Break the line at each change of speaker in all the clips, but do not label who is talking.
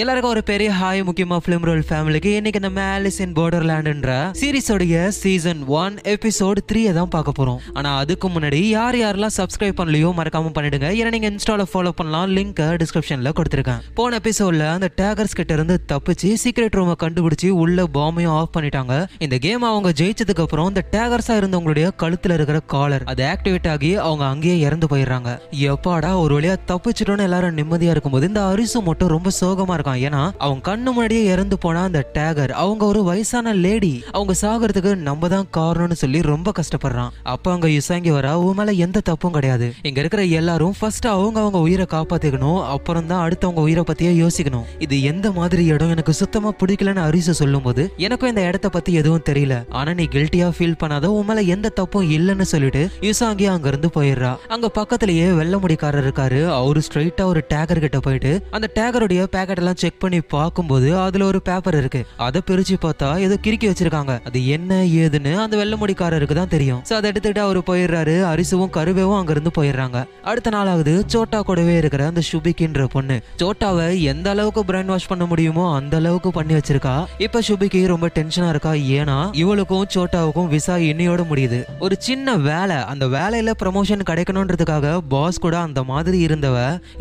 எல்லாருக்கும் ஒரு பெரிய ஹாய் முக்கியமா பிலிம் ரோல் ஃபேமிலிக்கு இன்னைக்கு நம்ம ஆலிஸ் இன் பார்டர்லேண்ட்ன்ற சீரிஸோடைய சீசன் ஒன் எபிசோட் த்ரீ தான் பார்க்க போறோம். ஆனா அதுக்கு முன்னாடி யார் யாரெல்லாம் சப்ஸ்கிரைப் பண்ணலையோ மறக்காம பண்ணிடுங்க. ஏன்னா நீங்க இன்ஸ்டால ஃபாலோ பண்ணலாம். லிங்க் டிஸ்கிரிப்ஷன்ல கொடுத்துருக்கேன். போன எபிசோட்ல அந்த டேகர்ஸ் கிட்ட இருந்து தப்பிச்சு சீக்ரெட் ரூமை கண்டுபிடிச்சு உள்ள பாமையும் ஆஃப் பண்ணிட்டாங்க. இந்த கேம் அவங்க ஜெயிச்சதுக்கு அப்புறம் இந்த டேகர்ஸா இருந்தவங்களுடைய கழுத்துல இருக்கிற காலர் அது ஆக்டிவேட் ஆகி அவங்க அங்கேயே இறந்து போயிடுறாங்க. எப்பாடா ஒரு வழியா தப்பிச்சிட்டோன்னு எல்லாரும் நிம்மதியா இருக்கும்போது இந்த அரிசு மட்டும் ரொம்ப சோகமா இருக்கான். ஏன்னா அவங்க கண்ணு முன்னாடியே இறந்து போனா அந்த டேகர். அவங்க ஒரு வயசான லேடி. அவங்க சாகிறதுக்கு நம்ம தான் காரணம்னு சொல்லி ரொம்ப கஷ்டப்படுறான். அப்ப அங்க யுசாங்கி வர உன் மேல எந்த தப்பும் கிடையாது. இங்க இருக்கிற எல்லாரும் ஃபர்ஸ்ட் அவங்க அவங்க உயிரை காப்பாத்திக்கணும். அப்புறம் தான் அடுத்தவங்க உயிரை பத்தியே யோசிக்கணும். இது எந்த மாதிரி இடம்? எனக்கு சுத்தமா பிடிக்கலன்னு அரிசு சொல்லும்போது எனக்கும் இந்த இடத்த பத்தி எதுவும் தெரியல. ஆனா நீ கில்ட்டியா ஃபீல் பண்ணாத உன் மேல எந்த தப்பும் இல்லைன்னு சொல்லிட்டு யுசாங்கி அங்க இருந்து போயிடுறா. அங்க பக்கத்திலேயே வெள்ள முடிக்காரர் இருக்காரு. அவரு ஸ்ட்ரைட்டா ஒரு டேகர் கிட்ட போயிட்டு அந்த டேகருடைய பேக்கெட் எல்லாம் செக் பண்ணி பார்க்கும்போது அதுல ஒரு பேப்பர் இருக்கு. அதை பிரிச்சு பார்த்தா ஏதோ கிறுக்கி வச்சிருக்காங்க. அது என்ன ஏதுன்னு அந்த வெள்ளமுடிக்காரருக்கு தான் தெரியும். சோ அதை எடுத்துட்டு அவரு போயிடுறாரு. அரிசுவும் கருவேவும் அங்கிருந்து போயிடுறாங்க. அடுத்த நாள் ஆகுது சோட்டா கூடவே இருக்கிற அந்த சுபிக்கின்ற பொண்ணு. சோட்டாவை எந்த அளவுக்கு பிரைன் வாஷ் பண்ண முடியுமோ அந்த அளவுக்கு பண்ணி வச்சிருக்கா. இப்ப சுபிக்கு ரொம்ப டென்ஷனா இருக்கா? ஏன்னா இவளுக்கும் சோட்டாவுக்கும் விசா இன்னையோட முடியுது. ஒரு சின்ன வேலை. அந்த வேலையில ப்ரமோஷன் கிடைக்கணுன்றதுக்காக பாஸ் கூட அந்த மாதிரி இருந்தவ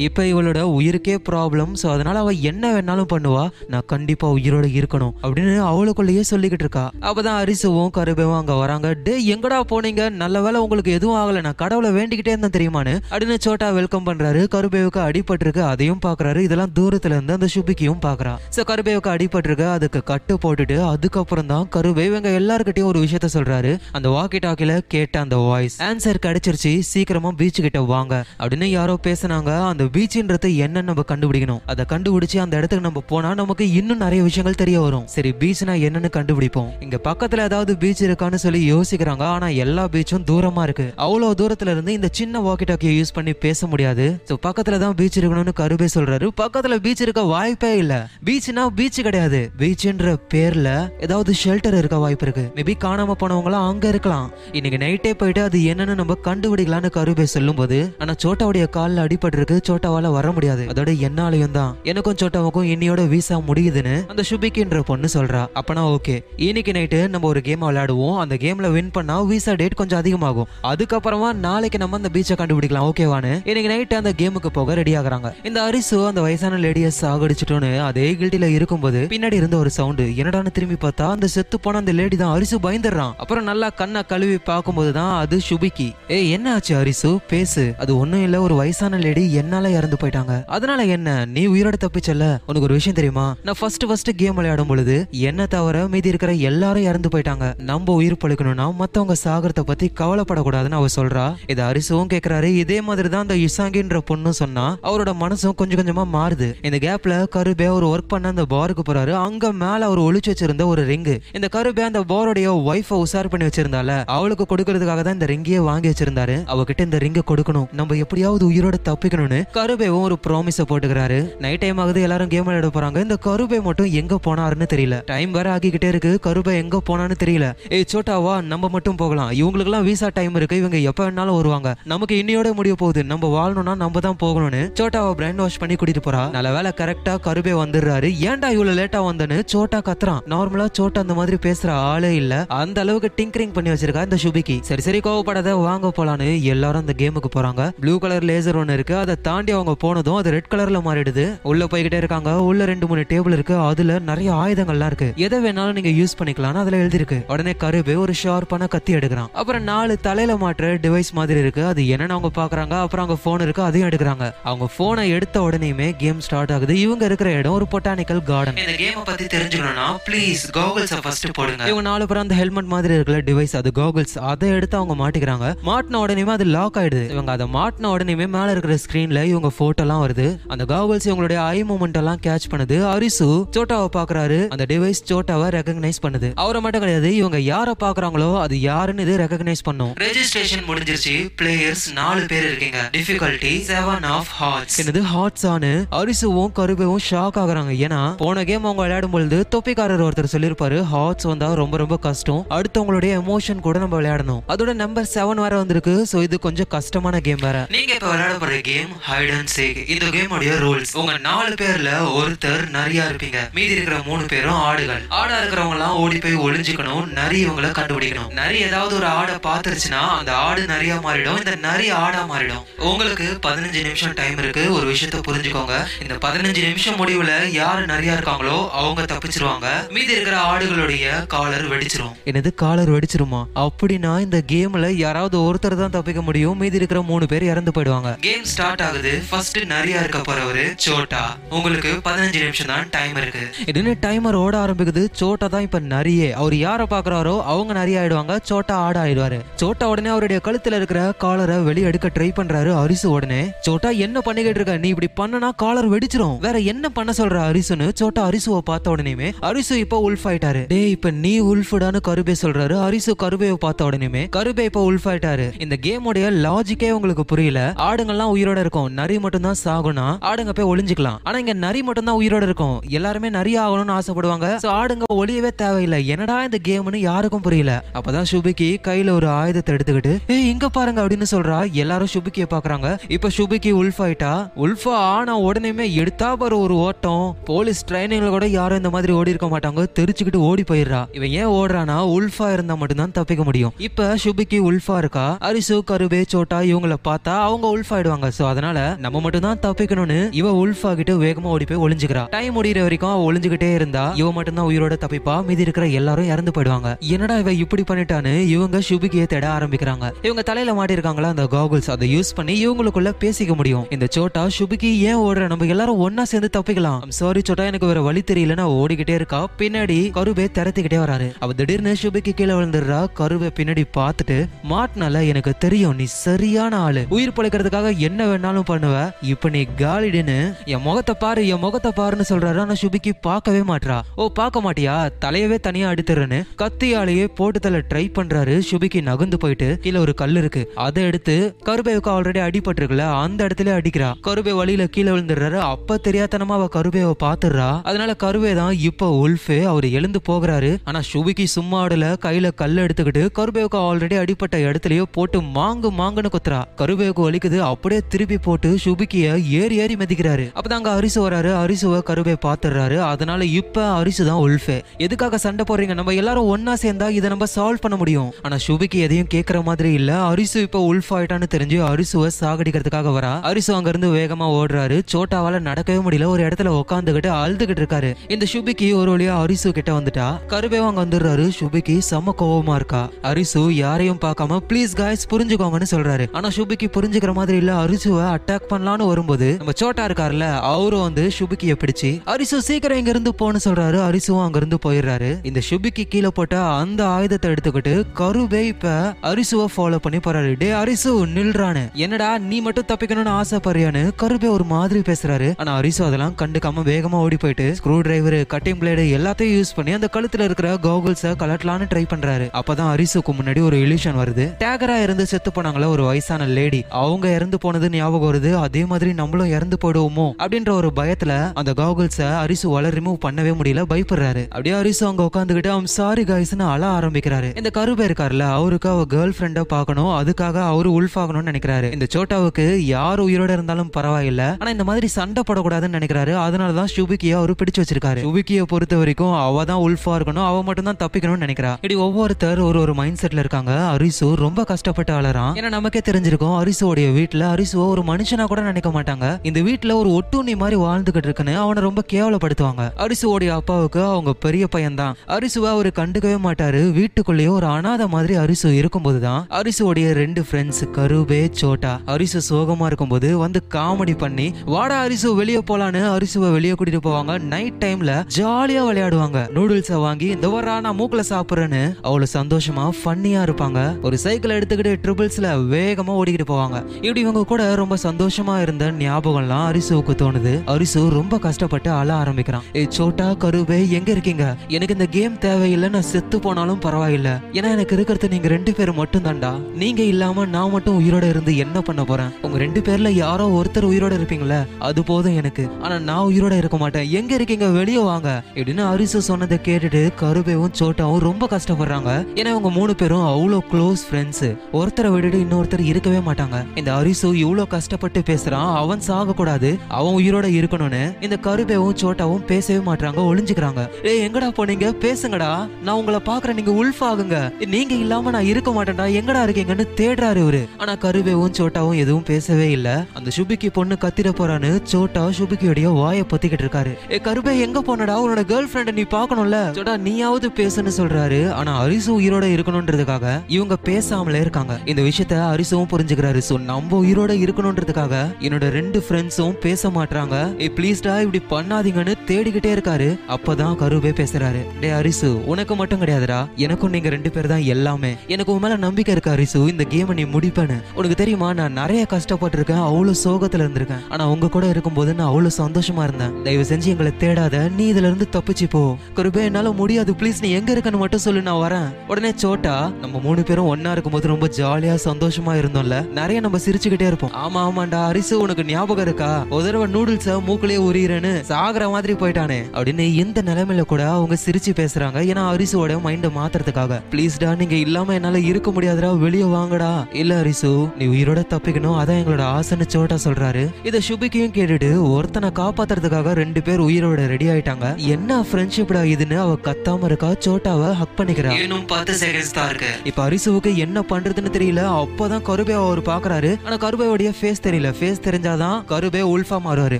இப்ப இவளோட உயிருக்கே ப்ராப்ளம் சோ அதனால அவ என்ன வேணாலும் பண்ணுவா? நான் கண்டிப்பா உயிரோட இருக்கணும் அப்படின்னு அவளுக்குள்ளேயே சொல்லிக்கிட்டு இருக்கா. அப்பதான் அரிசுவும் கருபேவும் அங்க வராங்க. டே எங்கடா போனீங்க? நல்ல வேலை உங்களுக்கு எதுவும் ஆகல. நான் கடவுளை வேண்டிக்கிட்டே இருந்தேன் தெரியுமான்னு? அப்படின்னு சோட்டா வெல்கம் பண்றாரு. கருபேவுக்கு அடிபட்டிருக்கு. அதையும் பாக்குறாரு. இதெல்லாம் தூரத்துல இருந்து அந்த சுபிக்கியும் பாக்குறா. சோ கருபேவுக்கு அடிபட்டிருக்கு. அதுக்கு கட்டு போட்டுட்டு அதுக்கப்புறம் தான் கருபேவ் எங்க எல்லாருக்கிட்டையும் ஒரு விஷயத்த சொல்றாரு. அந்த வாக்கி டாக்கில கேட்ட அந்த வாய்ஸ் ஆன்சர் கிடைச்சிருச்சு. சீக்கிரமா பீச் கிட்ட வாங்க. அப்படின்னு யாரோ பேசுனாங்க. அந்த பீச்ன்றது என்னன்னு நம்ம கண்டுபிடிக்கணும். அதை கண்டுபிடிச்சு அந்த இடத்துக்கு நம்ம போனா நமக்கு இன்னும் நிறைய விஷயங்கள் தெரிய வரும். சரி பீச்னா என்னன்னு கண்டுபிடிப்போம். இங்க பக்கத்துல ஏதாவது பீச் இருக்கான்னு சொல்லி யோசிக்கிறாங்க. ஆனா எல்லா பீச்சும் தூரமா இருக்கு. அவ்வளவு தூரத்துல இருந்து இந்த சின்ன வாக்கி டாக்கியை யூஸ் பண்ணி பேச முடியாது. சோ பக்கத்துல தான் பீச் இருக்கணும்னு கருபே சொல்றாரு. பக்கத்துல பீச் இருக்க வாய்ப்பே இல்ல. பீச்னா பீச் கிடையாது. பீச்ன்ற பேர்ல ஏதாவது ஷெல்டர் இருக்க வாய்ப்பு இருக்கு. மேபி காணாம போனவங்களாம் அங்க இருக்கலாம். இன்னைக்கு நைட்டே போயிட்டு அது என்னன்னு நம்ம கண்டுபிடிக்கலாம்னு கருபே சொல்லும்போது ஆனா சோட்டாவுடைய கால்ல அடிபட்டு இருக்கு சோட்டாவால வர முடியாது. அதோட என்னாலையும் தான். எனக்கும் ஆட்டோவுக்கும் இன்னியோட விசா முடியுதுன்னு அந்த சுபிக்கின்ற பொண்ணு சொல்றா. அப்பனா ஓகே இன்னைக்கு நைட்டு நம்ம ஒரு கேம் விளையாடுவோம். அந்த கேம்ல வின் பண்ணா வீசா டேட் கொஞ்சம் அதிகமாகும். அதுக்கப்புறமா நாளைக்கு நம்ம அந்த பீச்சை கண்டுபிடிக்கலாம் ஓகேவான்னு இன்னைக்கு நைட்டு அந்த கேமுக்கு போக ரெடி ஆகுறாங்க. இந்த அரிசு அந்த வயசான லேடியஸ் சாகடிச்சிட்டோன்னு அதே கில்ட்டில இருக்கும்போது பின்னாடி இருந்த ஒரு சவுண்டு என்னடான்னு திரும்பி பார்த்தா அந்த செத்து போன அந்த லேடி தான் அரிசு பயந்துடுறான். அப்புறம் நல்லா கண்ணை கழுவி பார்க்கும்போது தான் அது சுபிக்கி. ஏ என்ன ஆச்சு அரிசு? பேசு. அது ஒண்ணும் இல்ல ஒரு வயசான லேடி என்னால இறந்து போயிட்டாங்க. அதனால என்ன? நீ உயிரோட தப்பிச்சல்ல? உனக்கு ஒரு விஷயம் தெரியுமா? நான் ஃபர்ஸ்ட் ஃபர்ஸ்ட் கேம் விளையாடும் பொழுது என்ன தவிர மீதி இருக்கிற எல்லாரும் இறந்து போயிட்டாங்க. நம்ம உயிர் பழுக்கணும்னா மத்தவங்க சாகரத்தை பத்தி கவலைப்படக்கூடாதுன்னு அவ சொல்றா. இது அரிசுவும் கேக்குறாரு. இதே மாதிரி தான் அந்த இசாங்கின்ற பொண்ணு சொன்னா அவரோட மனசும் கொஞ்சம் கொஞ்சமா மாறுது. இந்த கேப்ல கருபே ஒரு ஒர்க் பண்ண அந்த பாருக்கு போறாரு. அங்க மேல அவர் ஒளிச்சு வச்சிருந்த ஒரு ரிங்கு இந்த கருபே அந்த பாரோடைய ஒய்ஃப உசார் பண்ணி வச்சிருந்தால அவளுக்கு கொடுக்கறதுக்காக தான் இந்த ரிங்கையே வாங்கி வச்சிருந்தாரு. அவகிட்ட இந்த ரிங்கை கொடுக்கணும். நம்ம எப்படியாவது உயிரோட தப்பிக்கணும்னு கருபேவும் ஒரு ப்ராமிஸ போட்டுக்கிறாரு. நைட் டைம் ஆகுது எல்லாரும் கேம் விளையாட போறாங்க. இந்த கருபை மட்டும் எங்க போனாருன்னு தெரியல. டைம் வேற ஆகிக்கிட்டே இருக்கு. கருபே எங்க போனான்னு தெரியல. ஏ சோட்டாவா? நம்ம மட்டும் போகலாம். இவங்களுக்கு எல்லாம் விசா டைம் இருக்கு. இவங்க எப்ப வேணாலும் வருவாங்க. நமக்கு இன்னையோட முடிய போகுது. நம்ம வாழணும்னா நம்ம தான் போகணும்னு சோட்டாவை பிரைன் வாஷ் பண்ணி கூட்டிட்டு போறா. நல்ல வேலை கரெக்டா கருபை வந்துடுறாரு. ஏன்டா இவ்வளவு லேட்டா வந்தேன்னு சோட்டா கத்துறான். நார்மலா சோட்டா அந்த மாதிரி பேசுற ஆளே இல்ல. அந்த அளவுக்கு டிங்கரிங் பண்ணி வச்சிருக்கா இந்த சுபிக்கு. சரி சரி கோவப்படாத. வாங்க போலான்னு எல்லாரும் அந்த கேமுக்கு போறாங்க. ப்ளூ கலர் லேசர் ஒன்னு இருக்கு. அதை தாண்டி அவங்க போனதும் அது ரெட் கலர்ல மாறிடுது. உள்ள போய்கிட்டே இருக்காங்க. உள்ள ரெண்டு மூணு டேபிள் இருக்கு. அதுல நிறைய ஆயுதங்கள்லாம் இருக்கு. எதை வேணாலும் நீங்க யூஸ் பண்ணிக்கலாம்னு அதுல எழுதிருக்கு உடனே கருபே ஒரு ஷார்ப்பான கத்தி எடுக்கிறான். அப்புறம் நாலு தலையில மாட்டுற டிவைஸ் மாதிரி இருக்கு. அது என்னன்னு அவங்க பாக்குறாங்க அப்புறம் அவங்க போன் இருக்கு. அதையும் எடுக்கிறாங்க. அவங்க போனை எடுத்த உடனேயுமே கேம் ஸ்டார்ட் ஆகுது. இவங்க இருக்கிற இடம் ஒரு பொட்டானிக்கல் கார்டன் இந்த கேமை பத்தி தெரிஞ்சுக்கணும்னா ப்ளீஸ் காகல்ஸ் ஃபர்ஸ்ட் போடுங்க. இவங்க நாலு பேரும் அந்த ஹெல்மெட் மாதிரி இருக்கிற டிவைஸ் அது காகல்ஸ் அதை எடுத்து அவங்க மாட்டிக்கிறாங்க. மாட்டின உடனேயுமே அது லாக் ஆயிடுது. இவங்க அதை மாட்டின உடனேயுமே மேல இருக்கிற ஸ்கிரீன்ல இவங்க போட்டோ எல்லாம் வருது. அந்த காகல்ஸ் இவங்களுடைய ஐ மூமெண்ட் எல்லாம் கேட்ச் பண்ணுது. அரிசு சோட்டாவை பாக்குறாரு அந்த டிவைஸ் சோட்டாவை ரெகக்னைஸ் பண்ணுது. அவரை மட்டும் கிடையாது இவங்க யாரை பாக்குறாங்களோ அது யாருன்னு இது ரெகக்னைஸ் பண்ணும். ரெஜிஸ்ட்ரேஷன் முடிஞ்சிருச்சு. பிளேயர்ஸ் நாலு பேர் இருக்கீங்க. டிஃபிகல்ட்டி செவன் ஆஃப் ஹார்ட்ஸ் என்னது ஹார்ட்ஸ் ஆனு? அரிசுவும் கருபேவும் ஷாக் ஆகுறாங்க. ஏன்னா போன கேம் அவங்க விளையாடும் பொழுது தொப்பிக்காரர் ஒருத்தர் சொல்லியிருப்பாரு ஹார்ட்ஸ் வந்தா ரொம்ப ரொம்ப கஷ்டம். அடுத்தவங்களுடைய எமோஷன் கூட நம்ம விளையாடணும். அதோட நம்பர் செவன் வேற வந்திருக்கு. சோ இது கொஞ்சம் கஷ்டமான கேம் வேற. நீங்க இப்ப விளையாட போற கேம் ஹைட் அண்ட் சீக் இந்த கேமுடைய ரூல்ஸ் உங்க நாலு பேர் பேர்ல ஒருத்தர் நரியா இருப்பீங்க. மீதி இருக்கிற மூணு பேரும் ஆடுகள். ஆடா இருக்கிறவங்க எல்லாம் ஓடி போய் ஒளிஞ்சுக்கணும் நரி இவங்கள கண்டுபிடிக்கணும். நரி ஏதாவது ஒரு ஆடை பாத்துருச்சுன்னா அந்த ஆடு நரியா மாறிடும் இந்த நரி ஆடா மாறிடும். உங்களுக்கு பதினஞ்சு நிமிஷம் டைம் இருக்கு. ஒரு விஷயத்த புரிஞ்சுக்கோங்க. இந்த பதினஞ்சு நிமிஷம் முடிவுல யாரு நரியா இருக்காங்களோ அவங்க தப்பிச்சிருவாங்க. மீதி இருக்கிற ஆடுகளுடைய காலர் வெடிச்சிரும். என்னது காலர் வெடிச்சிருமா? அப்படின்னா இந்த கேம்ல யாராவது ஒருத்தர் தான் தப்பிக்க முடியும். மீதி இருக்கிற மூணு பேர் இறந்து போயிடுவாங்க. கேம் ஸ்டார்ட் ஆகுது. ஃபர்ஸ்ட் நரியா இருக்க போறவரு சோட்டா. உங்களுக்கு பதினஞ்சு நிமிஷம் தான் டைம் இருக்கு. இதுன்னு டைமர் ஓட ஆரம்பிக்குது. சோட்டா தான் இப்ப நரியே. அவர் யாரை பாக்குறாரோ அவங்க நிறைய ஆயிடுவாங்க. சோட்டா ஆட ஆயிடுவாரு. சோட்டா உடனே அவருடைய கழுத்துல இருக்கிற காலரை வெளியே எடுக்க ட்ரை பண்றாரு அரிசு உடனே. சோட்டா என்ன பண்ணிக்கிட்டு இருக்க? நீ இப்படி பண்ணனா காலர் வெடிச்சிரும். வேற என்ன பண்ண சொல்ற அரிசுன்னு? சோட்டா அரிசுவை பார்த்த உடனேமே அரிசு இப்ப உல்ஃப் ஆயிட்டாரு. டே இப்ப நீ உல்ஃபுடான்னு கருபே சொல்றாரு. அரிசு கருபையை பார்த்த உடனேமே கருபே இப்ப உல்ஃப் ஆயிட்டாரு. இந்த கேமோடைய லாஜிக்கே உங்களுக்கு புரியல. ஆடுங்கள்லாம் உயிரோட இருக்கும். நரி மட்டும் தான் சாகும்னா ஆடுங்க போய் ஒளிஞ்சுக்கலாம். ஆனா இங்க நரி மட்டும் தான் உயிரோட இருக்கும். எல்லாருமே நரி ஆகணும்னு ஆசைப்படுவாங்க. சோ ஆடுங்க ஒளியவே தேவையில்லை. என்னடா இந்த கேம்னு யாருக்கும் புரியல. அப்பதான் சுபிக்கு கையில ஒரு ஆயுதத்தை எடுத்துக்கிட்டு ஏய் இங்க பாருங்க அப்படின்னு சொல்றா. எல்லாரும் சுபிக்கிய பாக்குறாங்க இப்ப சுபிக்கு உல்ஃப் ஆயிட்டா. உல்ஃபா ஆனா உடனேமே எடுத்தா பாரு ஒரு ஓட்டம். போலீஸ் ட்ரைனிங்ல கூட யாரும் இந்த மாதிரி ஓடி இருக்க மாட்டாங்க. தெரிச்சுக்கிட்டு ஓடி போயிடுறா. இவன் ஏன் ஓடுறானா உல்ஃபா இருந்தா மட்டும்தான் தப்பிக்க முடியும். இப்ப சுபிக்கு உல்ஃபா இருக்கா? அரிசு கருபே சோட்டா இவங்கள பார்த்தா அவங்க உல்ஃப் ஆயிடுவாங்க. சோ அதனால நம்ம மட்டும் தான் தப்பிக்கணும்னு இவ உல்ஃபா கிட்ட வேகமா ஓடி போய் ஒளிஞ்சுக்கிறா. டைம் ஓடிற வரைக்கும் அவ ஒளிஞ்சுகிட்டே இருந்தா இவ மட்டும்தான் உயிரோட தப்பிப்பா மீதி இருக்கிற எல்லாரும் இறந்து போயிடுவாங்க. என்னடா இவ இப்படி பண்ணிட்டான்னு இவங்க சுபிகியை தேட ஆரம்பிக்கிறாங்க. இவங்க தலையில மாட்டிருக்காங்களா அந்த காகுல்ஸ் அதை யூஸ் பண்ணி இவங்களுக்குள்ள பேசிக்க முடியும். இந்த சோட்டா சுபிகி ஏன் ஓடுற? நம்ம எல்லாரும் ஒன்னா சேர்ந்து தப்பிக்கலாம். சாரி சோட்டா எனக்கு வேற வழி தெரியலன்னு ஓடிக்கிட்டே இருக்கா. பின்னாடி கருபே திறத்திக்கிட்டே வராரு. அவ திடீர்னு சுபிக்கு கீழே விழுந்துடுறா. கருவை பின்னாடி பார்த்துட்டு மாட்டினால எனக்கு தெரியும் நீ சரியான ஆளு. உயிர் பிழைக்கிறதுக்காக என்ன வேணாலும் பண்ணுவ. இப்ப நீ காலிடுன்னு என் முகத்தை பாரு. என் முகத்தை பாருன்னு சொல்றாரு. ஆனா சுபிக்கு பார்க்கவே மாட்றா. ஓ பார்க்க மாட்டியா? தலையவே தனியா அடித்துறேன்னு கத்தியாலேயே போட்டு தலை ட்ரை பண்றாரு. சுபிக்கு நகர்ந்து போயிட்டு கீழே ஒரு கல் இருக்கு. அதை எடுத்து கருபேவுக்கு ஆல்ரெடி அடிபட்டிருக்குல்ல அந்த இடத்துல அடிக்கிறா. கருபே வழியில கீழே விழுந்துடுறாரு. அப்ப தெரியாதனமா அவ கருபேவை பாத்துடுறா அதனால கருவே தான் இப்ப உல்ஃபே அவர் எழுந்து போகிறாரு. ஆனா சுபிக்கு சும்மா ஆடல. கையில கல் எடுத்துக்கிட்டு கருபேவுக்கு ஆல்ரெடி அடிப்பட்ட இடத்துலயே போட்டு மாங்கு மாங்குன்னு குத்துறா. கருபேவுக்கு வலிக்குது. அப்படியே திருப்பி போட்டு சுபிக்கிய ஏறி ஏறி மிதிக்கிறாரு. அப்பதான் அங்க அரிசு வராரு அரிசுவை கருபே பாத்துறாரு. அதனால இப்ப அரிசு தான் உல்ஃபே எதுக்காக சண்டை போடுறீங்க? நம்ம எல்லாரும் ஒன்னா சேர்ந்தா இதை நம்ம சால்வ் பண்ண முடியும். ஆனா சுபிக்கு எதையும் கேக்குற மாதிரி இல்ல. அரிசு இப்ப உல்ஃப் ஆயிட்டான்னு தெரிஞ்சு அரிசுவை சாகடிக்கிறதுக்காக வரா. அரிசு அங்க இருந்து வேகமா ஓடுறாரு. சோட்டாவால நடக்கவே முடியல. ஒரு இடத்துல உட்காந்துக்கிட்டு அழுதுகிட்டு இருக்காரு. இந்த ஷுபிக்கு ஒரு வழியா அரிசு கிட்ட வந்துட்டா. கருவே அங்க வந்துடுறாரு. ஷுபிக்கு செம்ம கோவமா இருக்கா. அரிசு யாரையும் பார்க்காம ப்ளீஸ் காய்ஸ் புரிஞ்சுக்கோங்கன்னு சொல்றாரு. ஆனா ஷுபிக்கு புரிஞ்சுக்கிற மாதிரி இல்ல. அரிசுவை அட்டாக் பண்ணலாம்னு வரும்போது நம்ம சோட்டா இருக்காருல்ல அவரும் வந்து சுபிக்கிய பிடிச்சு அரிசு சீக்கிரம் இங்க இருந்து போன்னு சொல்றாரு அரிசுவும் அங்க இருந்து போயிடுறாரு. இந்த சுபிக்கு கீழே போட்ட அந்த ஆயுதத்தை எடுத்துக்கிட்டு கருவே இப்ப அரிசுவை ஃபாலோ பண்ணி போறாரு. டே அரிசு நில்றானு. என்னடா நீ மட்டும் தப்பிக்கணும்னு ஆசைப்படுறியான்னு கருபே ஒரு மாதிரி பேசுறாரு. ஆனா அரிசு அதெல்லாம் கண்டுக்காம வேகமா ஓடி போயிட்டு ஸ்க்ரூ டிரைவர் கட்டிங் பிளேடு எல்லாத்தையும் யூஸ் பண்ணி அந்த கழுத்துல இருக்கிற கோகுல்ஸ கலட்டலான்னு ட்ரை பண்றாரு. அப்பதான் அரிசுக்கு முன்னாடி ஒரு இலியூஷன் வருது. டேகரா இருந்து செத்து போனாங்களா ஒரு வயசான லேடி அவங்க இறந்து போனது ஞாபகம் வருது. அதே மாதிரி நம்மளும் இறந்து போயிடுவோமோ அப்படின்ற ஒரு பயத்துல அந்த காகுல்ஸ அரிசு வள ரிமூவ் பண்ணவே முடியல பயப்படுறாரு. அப்படியே அரிசு அவங்க உட்காந்துக்கிட்டு அவன் சாரி காய்ஸ்னு அழ ஆரம்பிக்கிறாரு. இந்த கருபே இருக்காருல்ல அவருக்கு அவ கேர்ள் ஃப்ரெண்டை பார்க்கணும் அதுக்காக அவரு உல்ஃப் ஆகணும்னு நினைக்கிறாரு. இந்த சோட்டாவுக்கு யார் உயிரோட இருந்தாலும் பரவாயில்ல ஆனா இந்த மாதிரி சண்டை போடக்கூடாதுன்னு நினைக்கிறாரு. அதனாலதான் ஷுபிக்கிய அவரு பிடிச்சு வச்சிருக்காரு. ஷுபிக்கிய பொறுத்த வரைக்கும் அவ தான் உல்ஃபா இருக்கணும் அவ மட்டும் தான் தப்பிக்கணும்னு நினைக்கிறா. இப்படி ஒவ்வொருத்தர் ஒரு ஒரு மைண்ட் செட்ல இருக்காங்க. அரிசு ரொம்ப கஷ்டப்பட்டு அழறான் ஏன்னா நமக்கே தெரிஞ்சிருக்கும் அரிசுவோடைய வீட்டுல அரிசுவ ஒரு மனுஷனா கூட நினைக்க மாட்டாங்க. இந்த வீட்டுல ஒரு ஒட்டுண்ணி மாதிரி வாழ்ந்துகிட்டு இருக்குன்னு அவனை ரொம்ப கேவலப்படுத்துவாங்க. அரிசுவோடைய அப்பாவுக்கு அவங்க பெரிய பையன் தான் அரிசுவை அவர் கண்டுக்கவே மாட்டாரு. வீட்டுக்குள்ளேயே ஒரு அனாதை மாதிரி அரிசு இருக்கும்போது தான் அரிசுவோடைய ரெண்டு ஃப்ரெண்ட்ஸ் கருபே சோட்டா. அரிசு சோகமா இருக்கும்போது வந்து காமெடி பண்ணி வாடா அரிசு வெளியே போலான்னு அரிசுவை வெளியே கூட்டிட்டு போவாங்க. நைட் டைம்ல ஜாலியா விளையாடுவாங்க. நூடுல்ஸை வாங்கி இந்த வரா நான் மூக்குல சாப்பிடுறேன்னு. அவ்வளவு சந்தோஷமா ஃபன்னியா இருப்பாங்க. ஒரு சைக்கிள் எடுத்துக்கிட்டு ட்ரிபிள்ஸ்ல வேகமா ஓடிக்கிட்டு போவாங்க. இப்படி இவங்க கூட ரொம்ப சந்தோஷமா இருந்த ஞாபகம்லாம் அரிசுவுக்கு தோணுது. அரிசு ரொம்ப கஷ்டப்பட்டு அழ ஆரம்பிக்கிறான். ஏ சோட்டா கருவே எங்க இருக்கீங்க? எனக்கு இந்த கேம் தேவையில்லை. நான் செத்து போனாலும் பரவாயில்ல. ஏன்னா எனக்கு இருக்கிறது நீங்க ரெண்டு பேர் மட்டும் தான்டா நீங்க இல்லாம நான் மட்டும் உயிரோட இருந்து என்ன பண்ண போறேன்? உங்க ரெண்டு பேர்ல யாரோ ஒருத்தர் உயிரோட இருப்பீங்களே? அது போதும் எனக்கு. ஆனா நான் உயிரோட இருக்க மாட்டேன். எங்க இருக்கீங்க? வெளியே வாங்க. இப்படின்னு அரிசு சொன்னதை கேட்டுட்டு கருவேவும் சோட்டாவும் ரொம்ப கஷ்டப்படுறாங்க. ஏன்னா இவங்க மூணு பேரும் அவ்வளோ க்ளோஸ் ஃப்ரெண்ட்ஸ் ஒருத்தரை விட்டுட்டு இன்னொருத்தர் இருக்கவே மாட்டாங்க. இந்த அரிசு இவ்வளோ கஷ்டப்பட்டு பேசுறான். அவன் சாக கூடாது அவன் உயிரோட இருக்கணும்னு இந்த கருபேவும் சோட்டாவும் பேசவே மாட்றாங்க ஒளிஞ்சுக்கிறாங்க. ஏய் எங்கடா போனீங்க? பேசுங்கடா. நான் உங்களை பாக்குறேன் நீங்க உல்ஃப் ஆகுங்க. நீங்க இல்லாம நான் இருக்க மாட்டேன்டா. எங்கடா இருக்கீங்கன்னு தேடுறாரு இவரு. ஆனா கருபேவும் சோட்டாவும் எதுவும் பேசவே இல்ல. அந்த சுபிக்கு பொண்ணு கத்திட போறான்னு சோட்டா சுபிக்கியோடைய வாயை பொத்திக்கிட்டு இருக்காரு. ஏ கருபே எங்க போனடா? உன்னோட கேர்ள் ஃபிரெண்ட நீ பாக்கணும்ல சோட்டா நீயாவது பேசுன்னு சொல்றாரு. ஆனா அரிசு உயிரோட இருக்கணும்ன்றதுக்காக இவங்க பேசாமலே இருக்காங்க. இந்த விஷயத்த அரிசுவும் புரிஞ்சுக்கிறாரு. சோ நம்ம உயிரோட இருக்கணும்ன்றதுக்காக என்னோட ரெண்டு ஃப்ரெண்ட்ஸும் பேச மாட்றாங்க. ஏய் ப்ளீஸ்டா இப்படி பண்ணாதீங்கன்னு தேடிக்கிட்டே இருக்காரு. அப்பதான் கருவே பேசுறாரு. டே அரிசு உனக்கு மட்டும் கிடையாதுடா. எனக்கும் நீங்க ரெண்டு பேர் தான் எல்லாமே. எனக்கு உன் மேல நம்பிக்கை இருக்கு அரிசு. இந்த கேமை நீ முடிப்பேன்னு. உனக்கு தெரியுமா நான் நிறைய கஷ்டப்பட்டிருக்கேன். அவ்வளவு சோகத்துல இருந்திருக்கேன். ஆனா உங்க கூட இருக்கும்போது நான் அவ்வளவு சந்தோஷமா இருந்தேன். தயவு செஞ்சு எங்களை தேடாத. நீ இதுல இருந்து தப்பிச்சு போ. கருபே என்னால முடியாது. ப்ளீஸ் நீ எங்க இருக்கன்னு மட்டும் சொல்லு நான் வரேன். உடனே சோட்டா நம்ம மூணு பேரும் ஒன்னா இருக்கும்போது ரொம்ப ஜாலியா சந்தோஷமா இருந்தோம்ல. நிறைய நம்ம சிரிச்சுக்கிட்டே இருப்போம். ஆமா ஆமாண்டா அரிசு உனக்கு ஞாபகம் இருக்கா? ஒரு தடவை நூடுல்ஸ மூக்குலயே உரியிறேன்னு சாகுற மாதிரி போயிட்டானே. அப்படின்னு இந்த நிலைமையில கூட அவங்க சிரிச்சு பேசுறாங்க. ஏன்னா அரிசுவோட மைண்ட மாத்துறதுக்காக. ப்ளீஸ்டா நீங்க இல்லாம என்னால இருக்க முடியாதுடா வெளியே வாங்கடா. இல்ல அரிசு நீ உயிரோட தப்பிக்கணும். அதான் எங்களோட ஆசைன்னு சோட்டா சொல்றாரு. இத சுபிக்கையும் கேட்டுட்டு ஒருத்தனை காப்பாத்துறதுக்காக ரெண்டு பேர் உயிரோட ரெடி ஆயிட்டாங்க. என்ன ஃப்ரெண்ட்ஷிப்டா இதுன்னு அவ கத்தாம இருக்கா சோட்டாவை ஹக் பண்ணிக்கிறா. இன்னும் பத்து செகண்ட்ஸ் தான் இருக்கு. இப்ப அரிசுவுக்கு என்ன பண்றதுன்னு தெரியல. அப்பதான் கருபே அவர் பாக்குறாரு. ஆனா கருபேவுடைய ஃபேஸ் தெரியல. ஃபேஸ் தெரிஞ்சாதான் கருபே உல்ஃபா மாறுவாரு.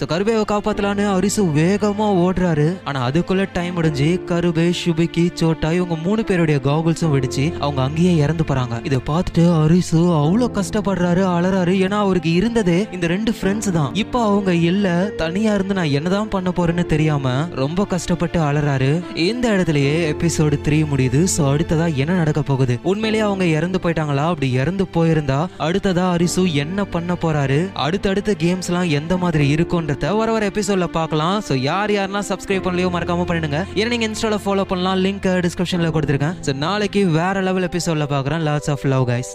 சோ கருபேவை காப்பாத்தலான்னு அரிசு வேகமா ஓடுறாரு. ஆனா அதுக்குள்ள டைம் முடிஞ்சு கருபே சுபிக்கி சோட்டா இவங்க மூணு பேருடைய காகுல்ஸும் வெடிச்சு அவங்க அங்கேயே இறந்து போறாங்க. இதை பார்த்துட்டு அரிசு அவ்வளவு கஷ்டப்படுறாரு அலறாரு. ஏன்னா அவருக்கு இருந்ததே இந்த ரெண்டு ஃப்ரெண்ட்ஸ் தான். இப்போ அவங்க இல்ல தனியா இருந்து நான் என்னதான் பண்ண போறேன்னு தெரியாம ரொம்ப கஷ்டப்பட்டு அலறாரு. இந்த இடத்துலயே எபிசோடு த்ரீ முடியுது. சோ அடுத்ததா என்ன நடக்க போகுது? உண்மையிலேயே அவங்க இறந்து போயிட்டாங்களா? அப்படி இறந்து போயிருந்தா அடுத்ததா அரிசு என்ன பண்ண போறாரு? அடுத்தடுத்த கேம்ஸ் எல்லாம் எந்த மாதிரி இருக்கும்ன்றத வர வர எபிசோட்ல பார்க்கலாம். ஸோ யார் யாரெல்லாம் சப்ஸ்கிரைப் பண்ணலையோ மறக்காம பண்ணிடுங்க. ஏன்னா நீங்க இன்ஸ்டால ஃபாலோ பண்ணலாம். லிங்க் டிஸ்கிரிப்ஷன்ல கொடுத்துருக்கேன். ஸோ நாளைக்கு வேற லெவல் எபிசோட்ல பார்க்குறேன். Lots of love guys